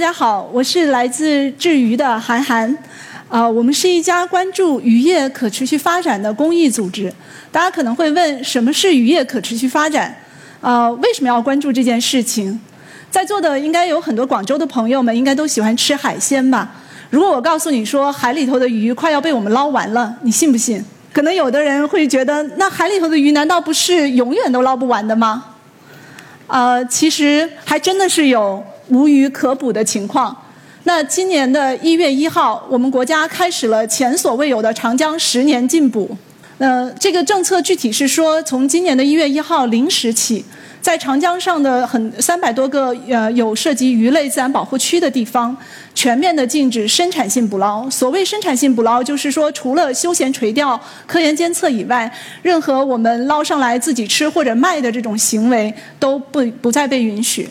大家好，我是来自智鱼的韩寒。啊，我们是一家关注渔业可持续发展的公益组织。大家可能会问，什么是渔业可持续发展？啊，为什么要关注这件事情？在座的应该有很多广州的朋友们，应该都喜欢吃海鲜吧？如果我告诉你说，海里头的鱼快要被我们捞完了，你信不信？可能有的人会觉得，那海里头的鱼难道不是永远都捞不完的吗？呃，其实还真的是有无鱼可捕的情况。那今年的一月一号，我们国家开始了前所未有的长江十年禁捕。呃，这个政策具体是说，从今年的一月一号零时起，在长江上的很三百多个呃有涉及鱼类自然保护区的地方，全面的禁止生产性捕捞。所谓生产性捕捞，就是说除了休闲垂钓、科研监测以外，任何我们捞上来自己吃或者卖的这种行为都不不再被允许。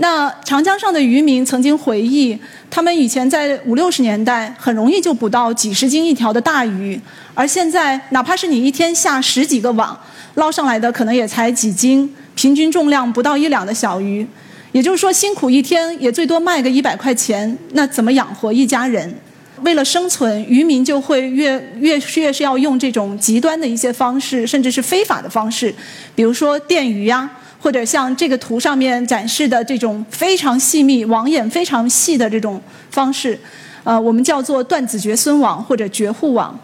那长江上的渔民曾经回忆，他们以前在五六十年代很容易就捕到几十斤一条的大鱼，而现在哪怕是你一天下十几个网，捞上来的可能也才几斤，平均重量不到一两的小鱼。也就是说，辛苦一天也最多卖个一百块钱，那怎么养活一家人？为了生存，渔民就会越越越是要用这种极端的一些方式，甚至是非法的方式，比如说电鱼呀。或者像这个图上面展示的这种非常细密、网眼非常细的这种方式，呃，我们叫做断子绝孙网或者绝户网。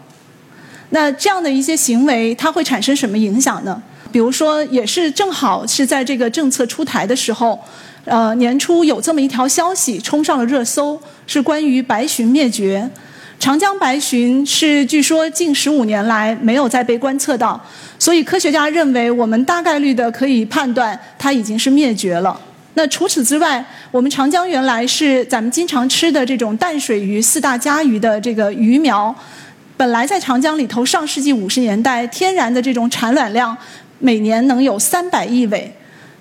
那这样的一些行为，它会产生什么影响呢？比如说，也是正好是在这个政策出台的时候，呃，年初有这么一条消息冲上了热搜，是关于白鲟灭绝。长江白鲟是据说近十五年来没有再被观测到，所以科学家认为我们大概率的可以判断它已经是灭绝了。那除此之外，我们长江原来是咱们经常吃的这种淡水鱼四大家鱼的这个鱼苗，本来在长江里头上世纪五十年代天然的这种产卵量每年能有三百亿尾，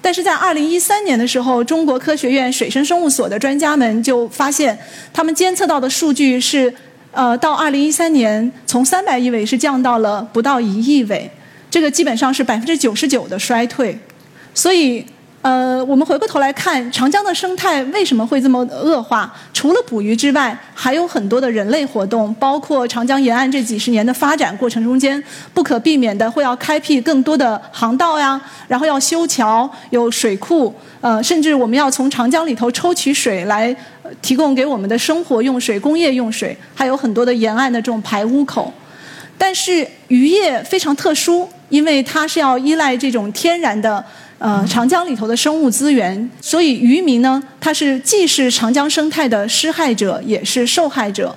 但是在二零一三年的时候，中国科学院水生生物所的专家们就发现，他们监测到的数据是。呃，到二零一三年，从三百亿尾是降到了不到一亿尾，这个基本上是百分之九十九的衰退，所以。呃，我们回过头来看长江的生态为什么会这么恶化？除了捕鱼之外，还有很多的人类活动，包括长江沿岸这几十年的发展过程中间，不可避免的会要开辟更多的航道呀，然后要修桥、有水库，呃，甚至我们要从长江里头抽取水来提供给我们的生活用水、工业用水，还有很多的沿岸的这种排污口。但是渔业非常特殊，因为它是要依赖这种天然的。呃，长江里头的生物资源，所以渔民呢，他是既是长江生态的施害者，也是受害者。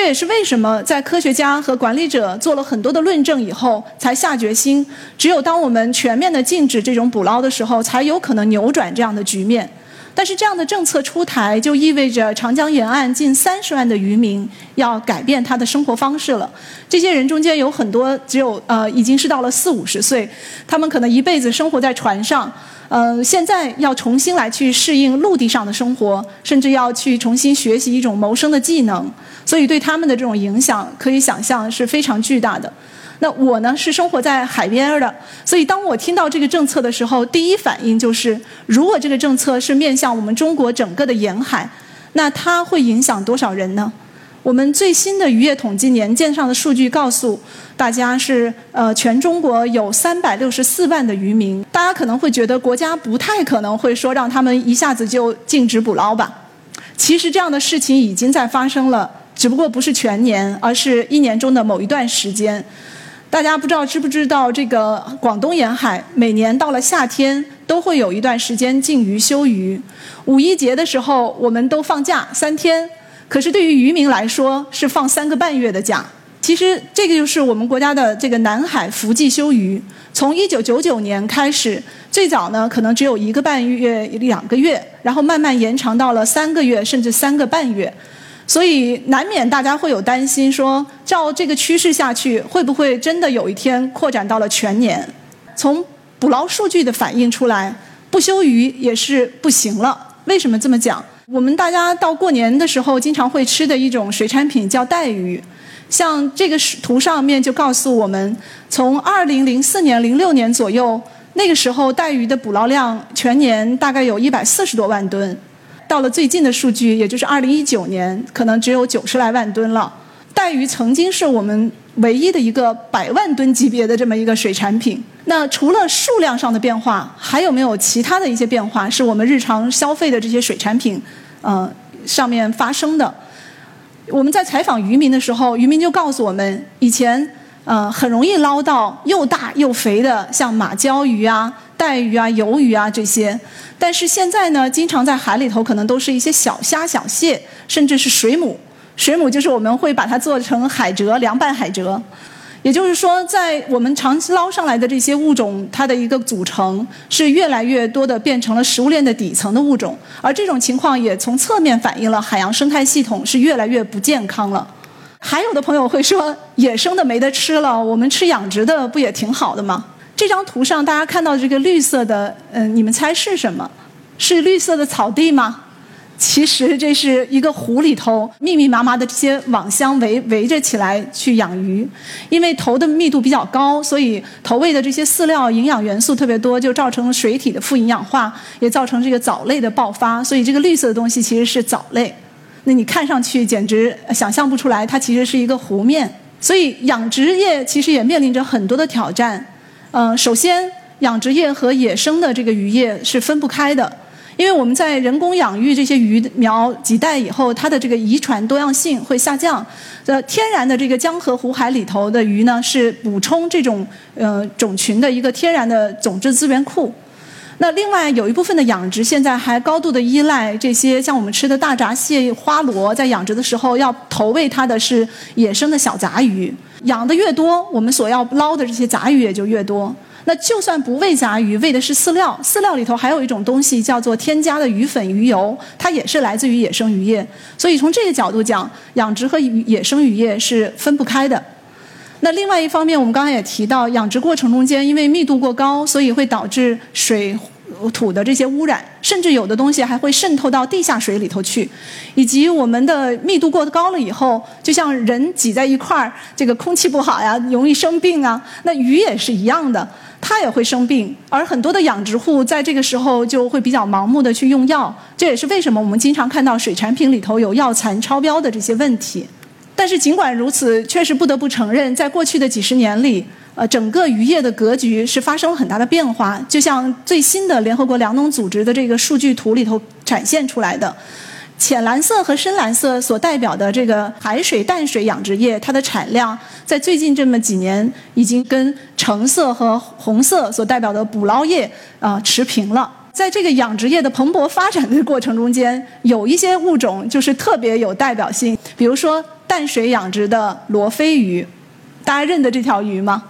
这也是为什么在科学家和管理者做了很多的论证以后，才下决心，只有当我们全面的禁止这种捕捞的时候，才有可能扭转这样的局面。但是这样的政策出台，就意味着长江沿岸近三十万的渔民要改变他的生活方式了。这些人中间有很多只有呃已经是到了四五十岁，他们可能一辈子生活在船上，呃，现在要重新来去适应陆地上的生活，甚至要去重新学习一种谋生的技能，所以对他们的这种影响可以想象是非常巨大的。那我呢是生活在海边的，所以当我听到这个政策的时候，第一反应就是，如果这个政策是面向我们中国整个的沿海，那它会影响多少人呢？我们最新的渔业统计年鉴上的数据告诉大家是，呃，全中国有三百六十四万的渔民。大家可能会觉得国家不太可能会说让他们一下子就禁止捕捞吧？其实这样的事情已经在发生了，只不过不是全年，而是一年中的某一段时间。大家不知道知不知道，这个广东沿海每年到了夏天都会有一段时间禁渔休渔。五一节的时候，我们都放假三天，可是对于渔民来说是放三个半月的假。其实这个就是我们国家的这个南海伏季休渔，从一九九九年开始，最早呢可能只有一个半月、两个月，然后慢慢延长到了三个月甚至三个半月。所以难免大家会有担心，说照这个趋势下去，会不会真的有一天扩展到了全年？从捕捞数据的反映出来，不休渔也是不行了。为什么这么讲？我们大家到过年的时候经常会吃的一种水产品叫带鱼，像这个图上面就告诉我们，从二零零四年、零六年左右，那个时候带鱼的捕捞量全年大概有一百四十多万吨。到了最近的数据，也就是二零一九年，可能只有九十来万吨了。带鱼曾经是我们唯一的一个百万吨级别的这么一个水产品。那除了数量上的变化，还有没有其他的一些变化，是我们日常消费的这些水产品，呃，上面发生的？我们在采访渔民的时候，渔民就告诉我们，以前呃很容易捞到又大又肥的，像马鲛鱼啊、带鱼啊、鱿鱼啊这些，但是现在呢，经常在海里头可能都是一些小虾、小蟹，甚至是水母。水母就是我们会把它做成海蜇，凉拌海蜇。也就是说，在我们长期捞上来的这些物种，它的一个组成是越来越多的变成了食物链的底层的物种，而这种情况也从侧面反映了海洋生态系统是越来越不健康了。还有的朋友会说，野生的没得吃了，我们吃养殖的不也挺好的吗？这张图上大家看到这个绿色的，嗯，你们猜是什么？是绿色的草地吗？其实这是一个湖里头密密麻麻的这些网箱围围着起来去养鱼，因为头的密度比较高，所以投喂的这些饲料营养元素特别多，就造成了水体的富营养化，也造成这个藻类的爆发。所以这个绿色的东西其实是藻类。那你看上去简直想象不出来，它其实是一个湖面。所以养殖业其实也面临着很多的挑战。嗯，首先养殖业和野生的这个渔业是分不开的。因为我们在人工养育这些鱼苗几代以后，它的这个遗传多样性会下降。呃，天然的这个江河湖海里头的鱼呢，是补充这种呃种群的一个天然的种质资源库。那另外有一部分的养殖现在还高度的依赖这些像我们吃的大闸蟹、花螺，在养殖的时候要投喂它的是野生的小杂鱼。养的越多，我们所要捞的这些杂鱼也就越多。那就算不喂杂鱼，喂的是饲料，饲料里头还有一种东西叫做添加的鱼粉、鱼油，它也是来自于野生渔业。所以从这个角度讲，养殖和野生渔业是分不开的。那另外一方面，我们刚才也提到，养殖过程中间因为密度过高，所以会导致水土的这些污染，甚至有的东西还会渗透到地下水里头去。以及我们的密度过高了以后，就像人挤在一块儿，这个空气不好呀，容易生病啊。那鱼也是一样的。它也会生病，而很多的养殖户在这个时候就会比较盲目的去用药，这也是为什么我们经常看到水产品里头有药残超标的这些问题。但是尽管如此，确实不得不承认，在过去的几十年里，呃，整个渔业的格局是发生了很大的变化，就像最新的联合国粮农组织的这个数据图里头展现出来的。浅蓝色和深蓝色所代表的这个海水淡水养殖业，它的产量在最近这么几年已经跟橙色和红色所代表的捕捞业啊持平了。在这个养殖业的蓬勃发展的过程中间，有一些物种就是特别有代表性，比如说淡水养殖的罗非鱼，大家认得这条鱼吗？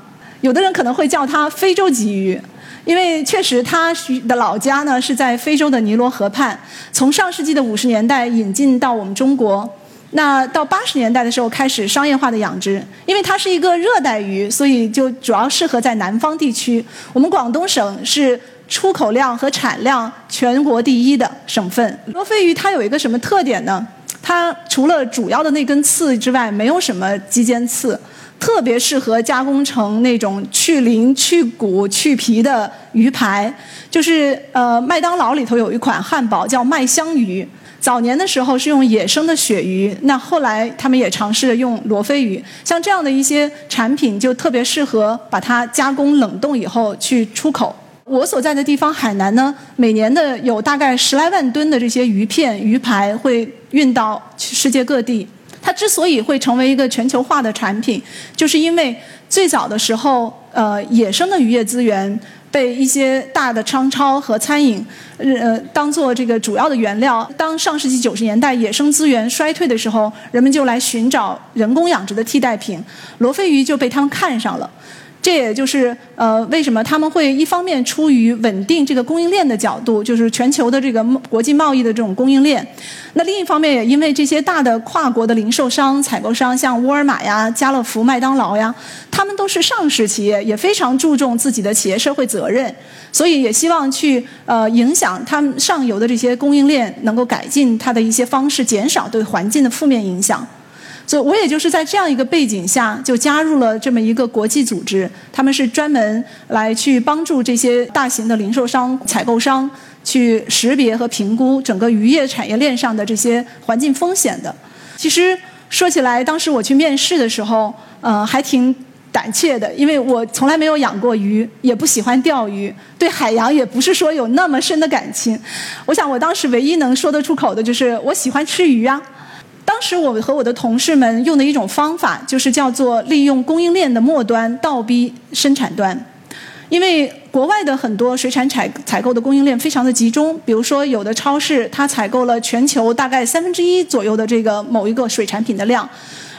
有的人可能会叫它非洲鲫鱼。因为确实，它的老家呢是在非洲的尼罗河畔。从上世纪的五十年代引进到我们中国，那到八十年代的时候开始商业化的养殖。因为它是一个热带鱼，所以就主要适合在南方地区。我们广东省是出口量和产量全国第一的省份。罗非鱼它有一个什么特点呢？它除了主要的那根刺之外，没有什么肌间刺。特别适合加工成那种去鳞、去骨、去皮的鱼排，就是呃，麦当劳里头有一款汉堡叫麦香鱼。早年的时候是用野生的鳕鱼，那后来他们也尝试着用罗非鱼。像这样的一些产品，就特别适合把它加工冷冻以后去出口。我所在的地方海南呢，每年的有大概十来万吨的这些鱼片、鱼排会运到世界各地。它之所以会成为一个全球化的产品，就是因为最早的时候，呃，野生的渔业资源被一些大的商超和餐饮，呃，当做这个主要的原料。当上世纪九十年代野生资源衰退的时候，人们就来寻找人工养殖的替代品，罗非鱼就被他们看上了。这也就是呃，为什么他们会一方面出于稳定这个供应链的角度，就是全球的这个国际贸易的这种供应链。那另一方面也因为这些大的跨国的零售商、采购商，像沃尔玛呀、家乐福、麦当劳呀，他们都是上市企业，也非常注重自己的企业社会责任，所以也希望去呃影响他们上游的这些供应链，能够改进它的一些方式，减少对环境的负面影响。所以我也就是在这样一个背景下，就加入了这么一个国际组织。他们是专门来去帮助这些大型的零售商、采购商，去识别和评估整个渔业产业链上的这些环境风险的。其实说起来，当时我去面试的时候，呃，还挺胆怯的，因为我从来没有养过鱼，也不喜欢钓鱼，对海洋也不是说有那么深的感情。我想，我当时唯一能说得出口的就是我喜欢吃鱼啊。当时我和我的同事们用的一种方法，就是叫做利用供应链的末端倒逼生产端。因为国外的很多水产采采购的供应链非常的集中，比如说有的超市它采购了全球大概三分之一左右的这个某一个水产品的量，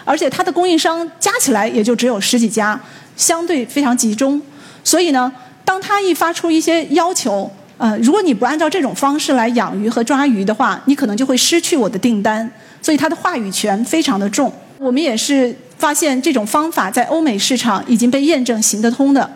而且它的供应商加起来也就只有十几家，相对非常集中。所以呢，当它一发出一些要求，呃，如果你不按照这种方式来养鱼和抓鱼的话，你可能就会失去我的订单。所以它的话语权非常的重。我们也是发现这种方法在欧美市场已经被验证行得通的。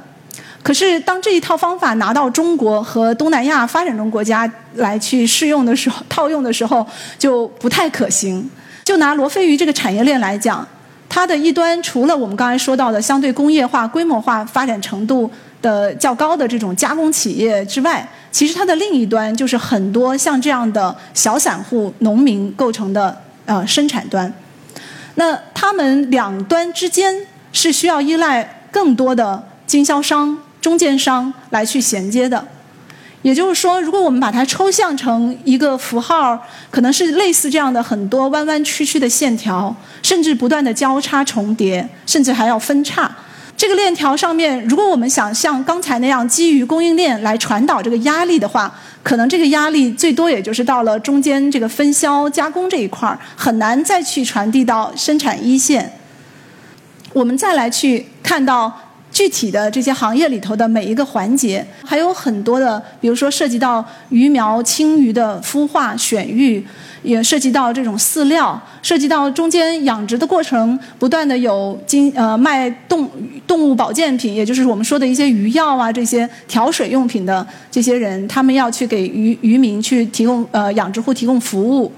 可是当这一套方法拿到中国和东南亚发展中国家来去试用的时候，套用的时候就不太可行。就拿罗非鱼这个产业链来讲，它的一端除了我们刚才说到的相对工业化、规模化发展程度的较高的这种加工企业之外，其实它的另一端就是很多像这样的小散户、农民构成的。呃，生产端，那他们两端之间是需要依赖更多的经销商、中间商来去衔接的。也就是说，如果我们把它抽象成一个符号，可能是类似这样的很多弯弯曲曲的线条，甚至不断的交叉重叠，甚至还要分叉。这个链条上面，如果我们想像刚才那样基于供应链来传导这个压力的话，可能这个压力最多也就是到了中间这个分销加工这一块儿，很难再去传递到生产一线。我们再来去看到。具体的这些行业里头的每一个环节，还有很多的，比如说涉及到鱼苗、青鱼的孵化、选育，也涉及到这种饲料，涉及到中间养殖的过程，不断的有经呃卖动动物保健品，也就是我们说的一些鱼药啊，这些调水用品的这些人，他们要去给渔渔民去提供呃养殖户提供服务，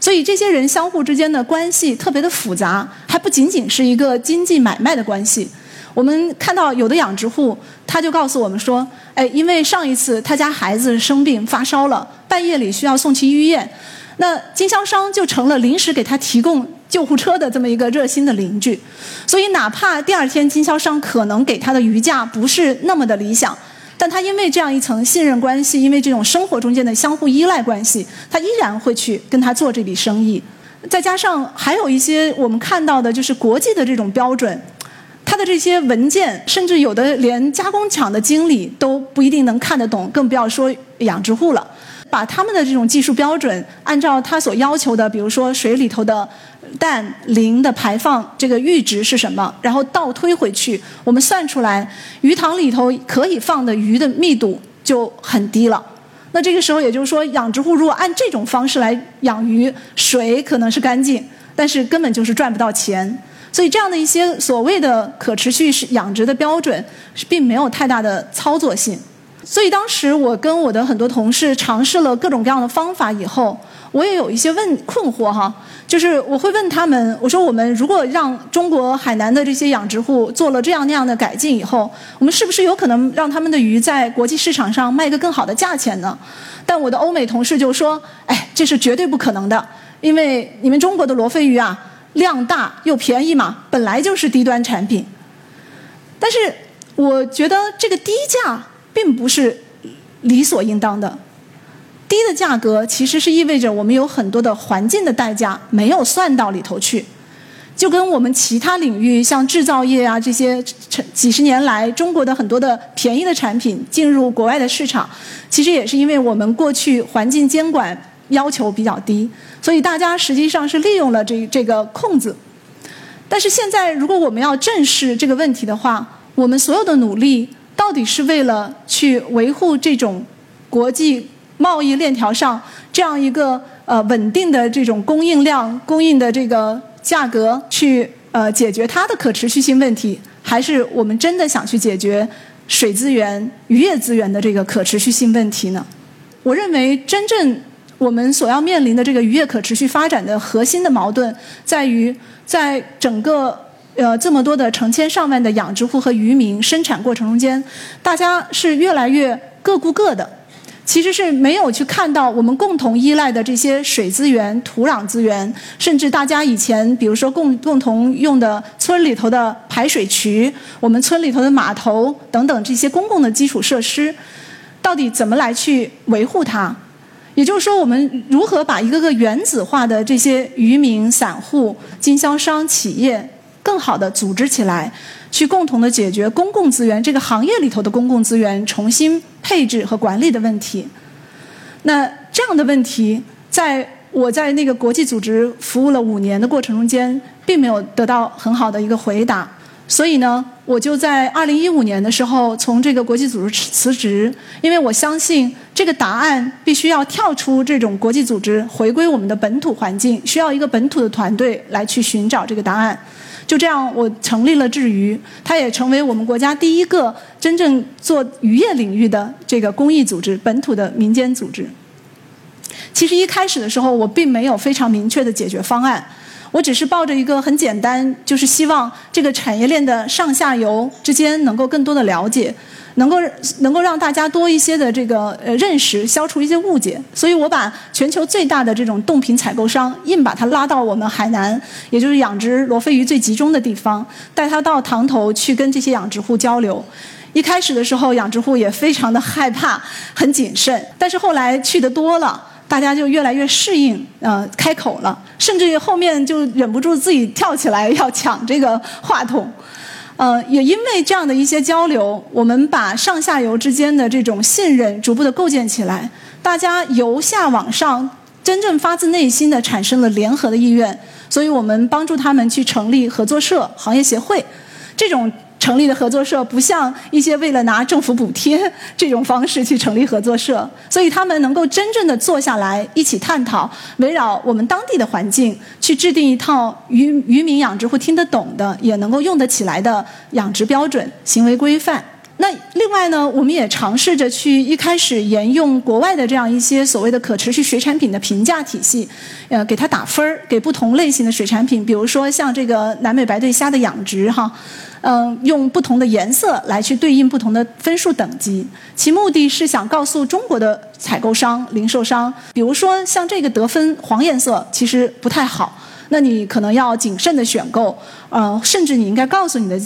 所以这些人相互之间的关系特别的复杂，还不仅仅是一个经济买卖的关系。我们看到有的养殖户，他就告诉我们说：“哎，因为上一次他家孩子生病发烧了，半夜里需要送去医院，那经销商就成了临时给他提供救护车的这么一个热心的邻居。所以，哪怕第二天经销商可能给他的鱼价不是那么的理想，但他因为这样一层信任关系，因为这种生活中间的相互依赖关系，他依然会去跟他做这笔生意。再加上还有一些我们看到的，就是国际的这种标准。”他的这些文件，甚至有的连加工厂的经理都不一定能看得懂，更不要说养殖户了。把他们的这种技术标准，按照他所要求的，比如说水里头的氮磷的排放这个阈值是什么，然后倒推回去，我们算出来鱼塘里头可以放的鱼的密度就很低了。那这个时候，也就是说，养殖户如果按这种方式来养鱼，水可能是干净，但是根本就是赚不到钱。所以，这样的一些所谓的可持续养殖的标准，是并没有太大的操作性。所以，当时我跟我的很多同事尝试了各种各样的方法以后，我也有一些问困惑哈，就是我会问他们，我说我们如果让中国海南的这些养殖户做了这样那样的改进以后，我们是不是有可能让他们的鱼在国际市场上卖个更好的价钱呢？但我的欧美同事就说，哎，这是绝对不可能的，因为你们中国的罗非鱼啊。量大又便宜嘛，本来就是低端产品。但是我觉得这个低价并不是理所应当的，低的价格其实是意味着我们有很多的环境的代价没有算到里头去。就跟我们其他领域像制造业啊这些，几十年来中国的很多的便宜的产品进入国外的市场，其实也是因为我们过去环境监管要求比较低。所以大家实际上是利用了这这个空子，但是现在如果我们要正视这个问题的话，我们所有的努力到底是为了去维护这种国际贸易链条上这样一个呃稳定的这种供应量、供应的这个价格，去呃解决它的可持续性问题，还是我们真的想去解决水资源、渔业资源的这个可持续性问题呢？我认为真正。我们所要面临的这个渔业可持续发展的核心的矛盾，在于在整个呃这么多的成千上万的养殖户和渔民生产过程中间，大家是越来越各顾各的，其实是没有去看到我们共同依赖的这些水资源、土壤资源，甚至大家以前比如说共共同用的村里头的排水渠、我们村里头的码头等等这些公共的基础设施，到底怎么来去维护它？也就是说，我们如何把一个个原子化的这些渔民、散户、经销商、企业更好的组织起来？去共同的解决公共资源这个行业里头的公共资源重新配置和管理的问题。那这样的问题，在我在那个国际组织服务了五年的过程中间，并没有得到很好的一个回答。所以呢，我就在二零一五年的时候从这个国际组织辞职，因为我相信这个答案必须要跳出这种国际组织，回归我们的本土环境，需要一个本土的团队来去寻找这个答案。就这样，我成立了智鱼，它也成为我们国家第一个真正做渔业领域的这个公益组织、本土的民间组织。其实一开始的时候，我并没有非常明确的解决方案，我只是抱着一个很简单，就是希望这个产业链的上下游之间能够更多的了解。能够能够让大家多一些的这个呃认识，消除一些误解。所以我把全球最大的这种冻品采购商，硬把它拉到我们海南，也就是养殖罗非鱼最集中的地方，带他到塘头去跟这些养殖户交流。一开始的时候，养殖户也非常的害怕，很谨慎。但是后来去的多了，大家就越来越适应，呃，开口了，甚至于后面就忍不住自己跳起来要抢这个话筒。呃，也因为这样的一些交流，我们把上下游之间的这种信任逐步的构建起来，大家由下往上，真正发自内心的产生了联合的意愿，所以我们帮助他们去成立合作社、行业协会，这种。成立的合作社不像一些为了拿政府补贴这种方式去成立合作社，所以他们能够真正的坐下来一起探讨，围绕我们当地的环境去制定一套渔渔民养殖户听得懂的，也能够用得起来的养殖标准、行为规范。那另外呢，我们也尝试着去一开始沿用国外的这样一些所谓的可持续水产品的评价体系，呃，给它打分儿，给不同类型的水产品，比如说像这个南美白对虾的养殖，哈。嗯，用不同的颜色来去对应不同的分数等级，其目的是想告诉中国的采购商、零售商，比如说像这个得分黄颜色其实不太好，那你可能要谨慎的选购，呃，甚至你应该告诉你的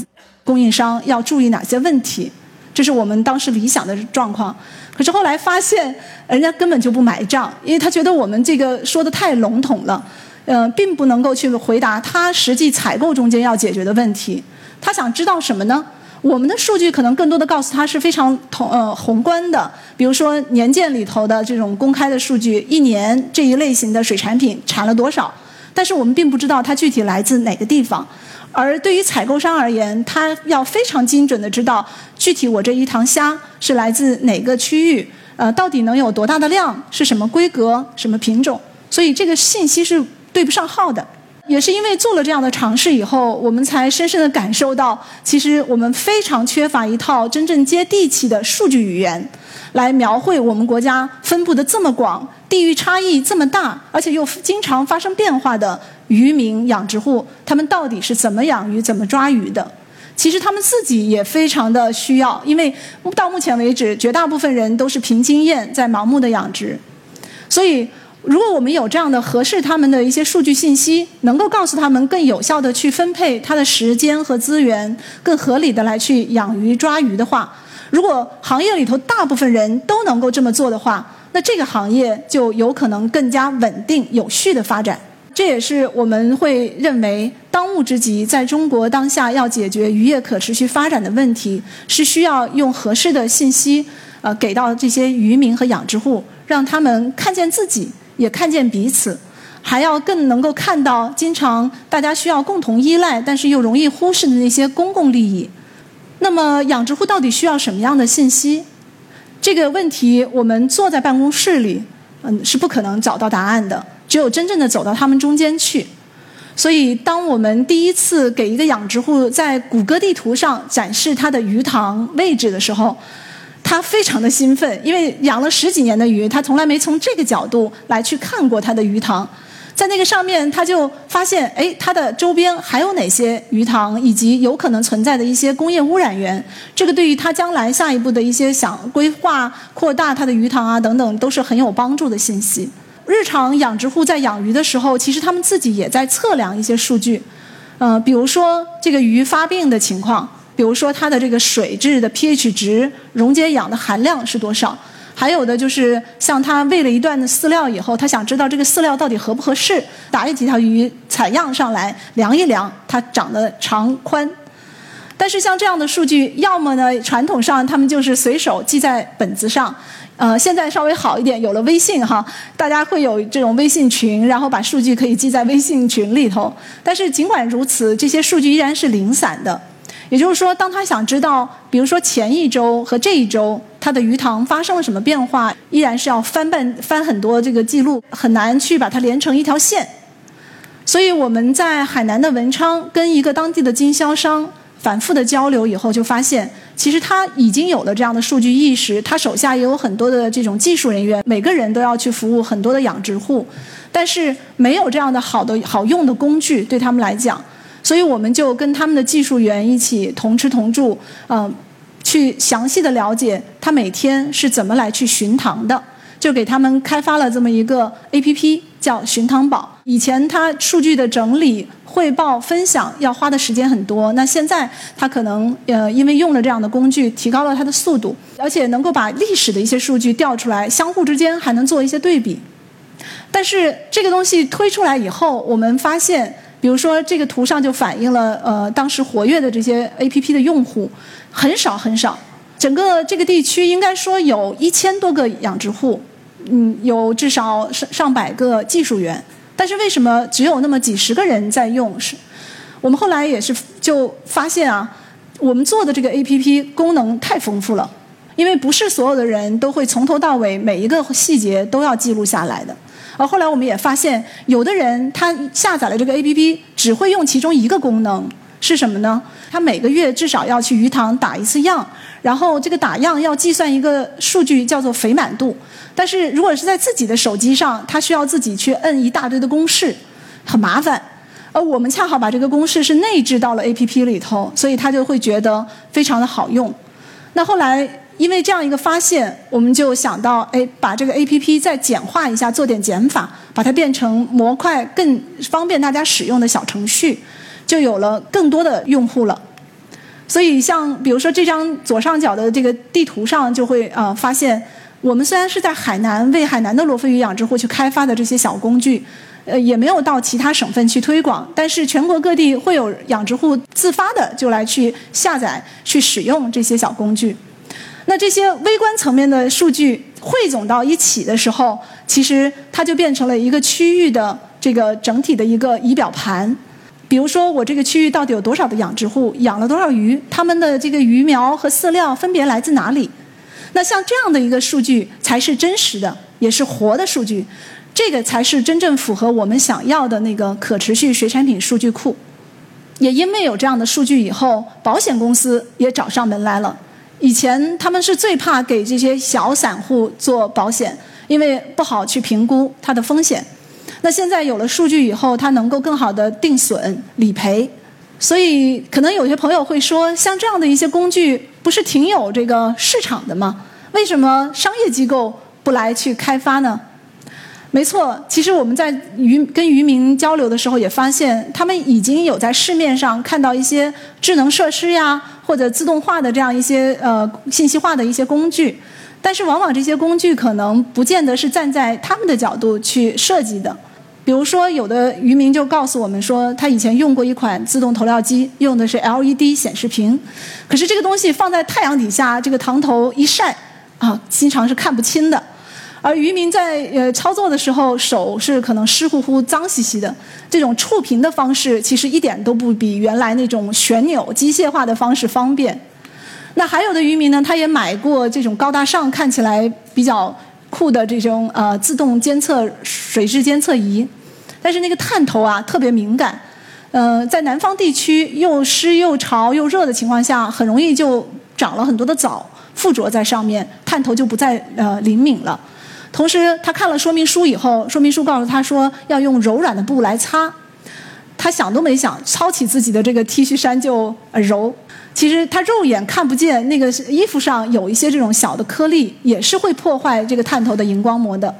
供应商要注意哪些问题，这是我们当时理想的状况。可是后来发现，人家根本就不买账，因为他觉得我们这个说的太笼统了，呃，并不能够去回答他实际采购中间要解决的问题。他想知道什么呢？我们的数据可能更多的告诉他是非常统呃宏观的，比如说年鉴里头的这种公开的数据，一年这一类型的水产品产了多少，但是我们并不知道它具体来自哪个地方。而对于采购商而言，他要非常精准的知道具体我这一塘虾是来自哪个区域，呃，到底能有多大的量，是什么规格、什么品种，所以这个信息是对不上号的。也是因为做了这样的尝试以后，我们才深深的感受到，其实我们非常缺乏一套真正接地气的数据语言，来描绘我们国家分布的这么广、地域差异这么大，而且又经常发生变化的渔民养殖户，他们到底是怎么养鱼、怎么抓鱼的？其实他们自己也非常的需要，因为到目前为止，绝大部分人都是凭经验在盲目的养殖，所以。如果我们有这样的合适他们的一些数据信息，能够告诉他们更有效的去分配他的时间和资源，更合理的来去养鱼抓鱼的话，如果行业里头大部分人都能够这么做的话，那这个行业就有可能更加稳定有序的发展。这也是我们会认为当务之急，在中国当下要解决渔业可持续发展的问题，是需要用合适的信息，呃，给到这些渔民和养殖户，让他们看见自己。也看见彼此，还要更能够看到经常大家需要共同依赖，但是又容易忽视的那些公共利益。那么，养殖户到底需要什么样的信息？这个问题，我们坐在办公室里，嗯，是不可能找到答案的。只有真正的走到他们中间去。所以，当我们第一次给一个养殖户在谷歌地图上展示他的鱼塘位置的时候，他非常的兴奋，因为养了十几年的鱼，他从来没从这个角度来去看过他的鱼塘。在那个上面，他就发现，哎，它的周边还有哪些鱼塘，以及有可能存在的一些工业污染源。这个对于他将来下一步的一些想规划扩大他的鱼塘啊等等，都是很有帮助的信息。日常养殖户在养鱼的时候，其实他们自己也在测量一些数据，呃，比如说这个鱼发病的情况，比如说它的这个水质的 pH 值、溶解氧的含量是多少。还有的就是像他喂了一段的饲料以后，他想知道这个饲料到底合不合适，打几条鱼采样上来量一量它长的长宽。但是像这样的数据，要么呢传统上他们就是随手记在本子上，呃，现在稍微好一点，有了微信哈，大家会有这种微信群，然后把数据可以记在微信群里头。但是尽管如此，这些数据依然是零散的。也就是说，当他想知道，比如说前一周和这一周他的鱼塘发生了什么变化，依然是要翻半翻很多这个记录，很难去把它连成一条线。所以我们在海南的文昌跟一个当地的经销商反复的交流以后，就发现其实他已经有了这样的数据意识，他手下也有很多的这种技术人员，每个人都要去服务很多的养殖户，但是没有这样的好的好用的工具对他们来讲。所以我们就跟他们的技术员一起同吃同住，嗯，去详细的了解他每天是怎么来去巡塘的，就给他们开发了这么一个 A P P，叫巡塘宝。以前他数据的整理、汇报、分享要花的时间很多，那现在他可能呃因为用了这样的工具，提高了他的速度，而且能够把历史的一些数据调出来，相互之间还能做一些对比。但是这个东西推出来以后，我们发现。比如说，这个图上就反映了呃，当时活跃的这些 APP 的用户很少很少。整个这个地区应该说有一千多个养殖户，嗯，有至少上上百个技术员。但是为什么只有那么几十个人在用？是，我们后来也是就发现啊，我们做的这个 APP 功能太丰富了，因为不是所有的人都会从头到尾每一个细节都要记录下来的。而后来我们也发现，有的人他下载了这个 APP，只会用其中一个功能，是什么呢？他每个月至少要去鱼塘打一次样，然后这个打样要计算一个数据叫做肥满度。但是如果是在自己的手机上，他需要自己去摁一大堆的公式，很麻烦。而我们恰好把这个公式是内置到了 APP 里头，所以他就会觉得非常的好用。那后来。因为这样一个发现，我们就想到，哎，把这个 A P P 再简化一下，做点减法，把它变成模块，更方便大家使用的小程序，就有了更多的用户了。所以，像比如说这张左上角的这个地图上，就会啊发现，我们虽然是在海南为海南的罗非鱼养殖户去开发的这些小工具，呃，也没有到其他省份去推广，但是全国各地会有养殖户自发的就来去下载、去使用这些小工具。那这些微观层面的数据汇总到一起的时候，其实它就变成了一个区域的这个整体的一个仪表盘。比如说，我这个区域到底有多少的养殖户，养了多少鱼，他们的这个鱼苗和饲料分别来自哪里？那像这样的一个数据才是真实的，也是活的数据。这个才是真正符合我们想要的那个可持续水产品数据库。也因为有这样的数据以后，保险公司也找上门来了。以前他们是最怕给这些小散户做保险，因为不好去评估它的风险。那现在有了数据以后，它能够更好的定损理赔。所以，可能有些朋友会说，像这样的一些工具，不是挺有这个市场的吗？为什么商业机构不来去开发呢？没错，其实我们在渔跟渔民交流的时候，也发现他们已经有在市面上看到一些智能设施呀，或者自动化的这样一些呃信息化的一些工具，但是往往这些工具可能不见得是站在他们的角度去设计的。比如说，有的渔民就告诉我们说，他以前用过一款自动投料机，用的是 LED 显示屏，可是这个东西放在太阳底下，这个塘头一晒，啊，经常是看不清的。而渔民在呃操作的时候，手是可能湿乎乎、脏兮兮的。这种触屏的方式，其实一点都不比原来那种旋钮机械化的方式方便。那还有的渔民呢，他也买过这种高大上、看起来比较酷的这种呃自动监测水质监测仪，但是那个探头啊特别敏感，呃，在南方地区又湿又潮又热的情况下，很容易就长了很多的藻附着在上面，探头就不再呃灵敏了。同时他看了说明书以后，说明书告诉他说要用柔软的布来擦。他想都没想，抄起自己的这个 T 恤衫就揉。其实他肉眼看不见那个衣服上有一些这种小的颗粒，也是会破坏这个探头的荧光膜的。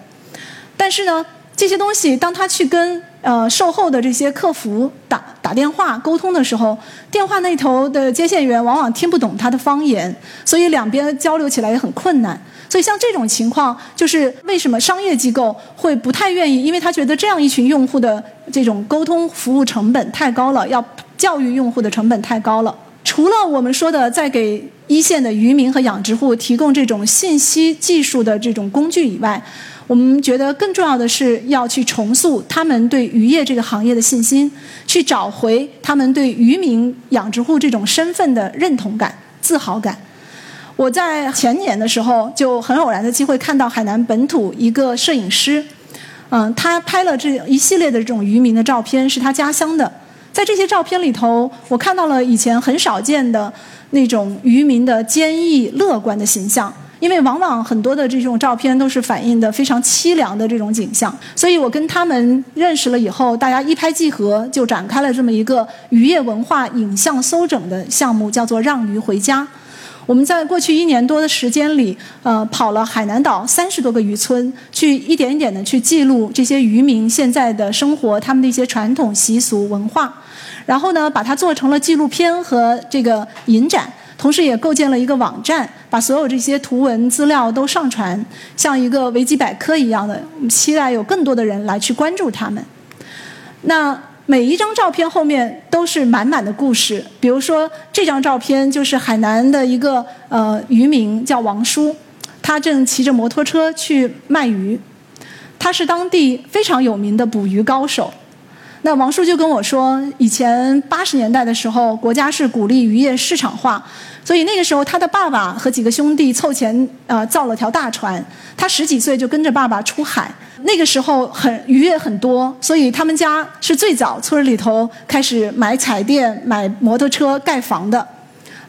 但是呢，这些东西当他去跟呃售后的这些客服打打电话沟通的时候，电话那头的接线员往往听不懂他的方言，所以两边交流起来也很困难。所以像这种情况，就是为什么商业机构会不太愿意，因为他觉得这样一群用户的这种沟通服务成本太高了，要教育用户的成本太高了。除了我们说的在给一线的渔民和养殖户提供这种信息技术的这种工具以外，我们觉得更重要的是要去重塑他们对渔业这个行业的信心，去找回他们对渔民、养殖户这种身份的认同感、自豪感。我在前年的时候就很偶然的机会看到海南本土一个摄影师，嗯，他拍了这一系列的这种渔民的照片，是他家乡的。在这些照片里头，我看到了以前很少见的那种渔民的坚毅乐观的形象。因为往往很多的这种照片都是反映的非常凄凉的这种景象，所以我跟他们认识了以后，大家一拍即合，就展开了这么一个渔业文化影像搜整的项目，叫做“让鱼回家”。我们在过去一年多的时间里，呃，跑了海南岛三十多个渔村，去一点一点的去记录这些渔民现在的生活，他们的一些传统习俗文化，然后呢，把它做成了纪录片和这个影展，同时也构建了一个网站，把所有这些图文资料都上传，像一个维基百科一样的。我们期待有更多的人来去关注他们。那。每一张照片后面都是满满的故事。比如说，这张照片就是海南的一个呃渔民，叫王叔，他正骑着摩托车去卖鱼。他是当地非常有名的捕鱼高手。那王叔就跟我说，以前八十年代的时候，国家是鼓励渔业市场化，所以那个时候他的爸爸和几个兄弟凑钱呃造了条大船，他十几岁就跟着爸爸出海。那个时候很渔业很多，所以他们家是最早村里头开始买彩电、买摩托车、盖房的。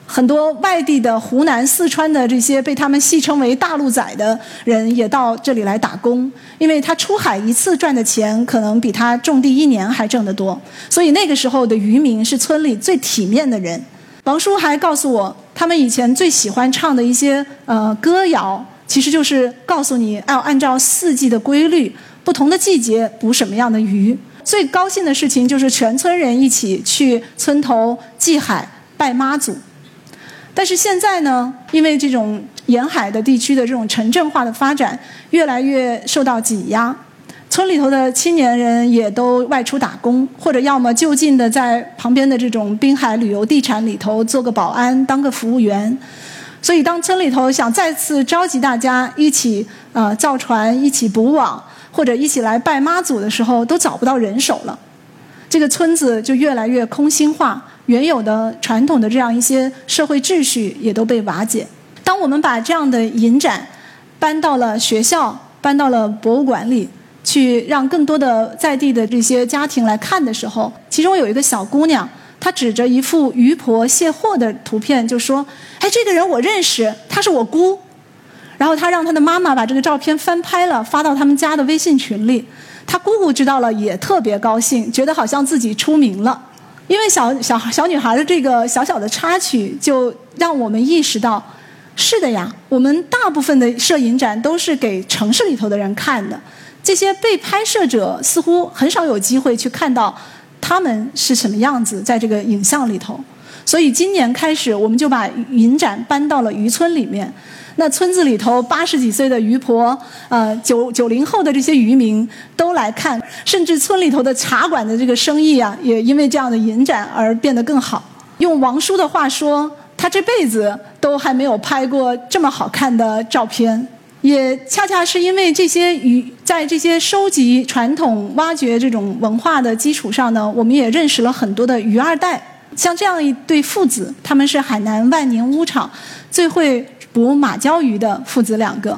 很多外地的湖南、四川的这些被他们戏称为“大陆仔”的人也到这里来打工，因为他出海一次赚的钱可能比他种地一年还挣得多。所以那个时候的渔民是村里最体面的人。王叔还告诉我，他们以前最喜欢唱的一些呃歌谣。其实就是告诉你要按照四季的规律，不同的季节捕什么样的鱼。最高兴的事情就是全村人一起去村头祭海拜妈祖。但是现在呢，因为这种沿海的地区的这种城镇化的发展越来越受到挤压，村里头的青年人也都外出打工，或者要么就近的在旁边的这种滨海旅游地产里头做个保安，当个服务员。所以，当村里头想再次召集大家一起呃造船、一起捕网，或者一起来拜妈祖的时候，都找不到人手了。这个村子就越来越空心化，原有的传统的这样一些社会秩序也都被瓦解。当我们把这样的影展搬到了学校、搬到了博物馆里，去让更多的在地的这些家庭来看的时候，其中有一个小姑娘。她指着一幅渔婆卸货的图片，就说：“哎，这个人我认识，她是我姑。”然后她让她的妈妈把这个照片翻拍了，发到他们家的微信群里。她姑姑知道了，也特别高兴，觉得好像自己出名了。因为小小小女孩的这个小小的插曲，就让我们意识到：是的呀，我们大部分的摄影展都是给城市里头的人看的，这些被拍摄者似乎很少有机会去看到。他们是什么样子，在这个影像里头？所以今年开始，我们就把影展搬到了渔村里面。那村子里头八十几岁的渔婆，呃，九九零后的这些渔民都来看，甚至村里头的茶馆的这个生意啊，也因为这样的影展而变得更好。用王叔的话说，他这辈子都还没有拍过这么好看的照片。也恰恰是因为这些鱼，在这些收集传统、挖掘这种文化的基础上呢，我们也认识了很多的鱼二代。像这样一对父子，他们是海南万宁乌场最会捕马鲛鱼的父子两个。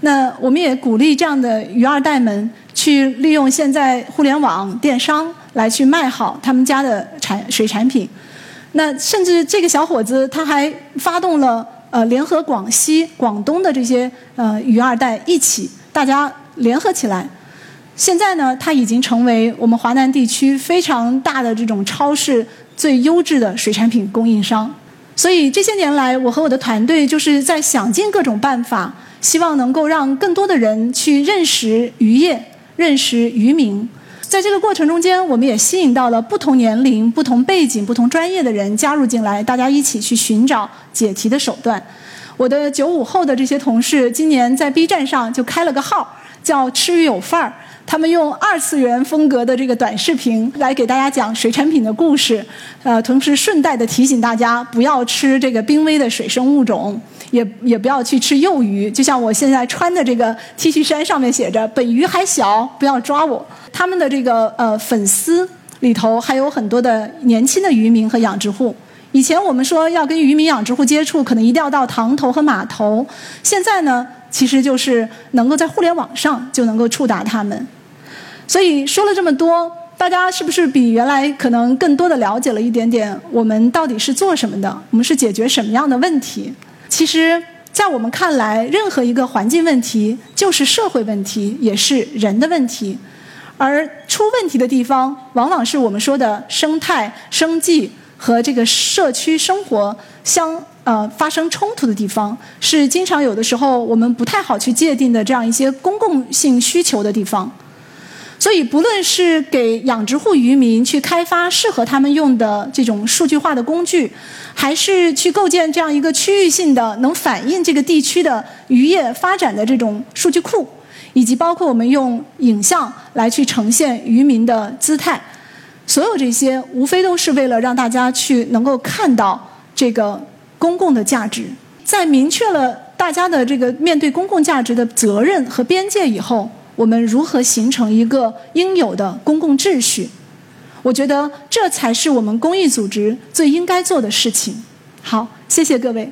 那我们也鼓励这样的鱼二代们去利用现在互联网电商来去卖好他们家的产水产品。那甚至这个小伙子他还发动了。呃，联合广西、广东的这些呃鱼二代一起，大家联合起来。现在呢，它已经成为我们华南地区非常大的这种超市最优质的水产品供应商。所以这些年来，我和我的团队就是在想尽各种办法，希望能够让更多的人去认识渔业、认识渔民。在这个过程中间，我们也吸引到了不同年龄、不同背景、不同专业的人加入进来，大家一起去寻找解题的手段。我的九五后的这些同事，今年在 B 站上就开了个号，叫“吃鱼有范儿”。他们用二次元风格的这个短视频来给大家讲水产品的故事，呃，同时顺带的提醒大家不要吃这个濒危的水生物种，也也不要去吃幼鱼。就像我现在穿的这个 T 恤衫上面写着“本鱼还小，不要抓我”。他们的这个呃粉丝里头还有很多的年轻的渔民和养殖户。以前我们说要跟渔民养殖户接触，可能一定要到塘头和码头。现在呢，其实就是能够在互联网上就能够触达他们。所以说了这么多，大家是不是比原来可能更多的了解了一点点我们到底是做什么的？我们是解决什么样的问题？其实，在我们看来，任何一个环境问题就是社会问题，也是人的问题。而出问题的地方，往往是我们说的生态、生计和这个社区生活相呃发生冲突的地方，是经常有的时候我们不太好去界定的这样一些公共性需求的地方。所以，不论是给养殖户渔民去开发适合他们用的这种数据化的工具，还是去构建这样一个区域性的能反映这个地区的渔业发展的这种数据库，以及包括我们用影像来去呈现渔民的姿态，所有这些无非都是为了让大家去能够看到这个公共的价值。在明确了大家的这个面对公共价值的责任和边界以后。我们如何形成一个应有的公共秩序？我觉得这才是我们公益组织最应该做的事情。好，谢谢各位。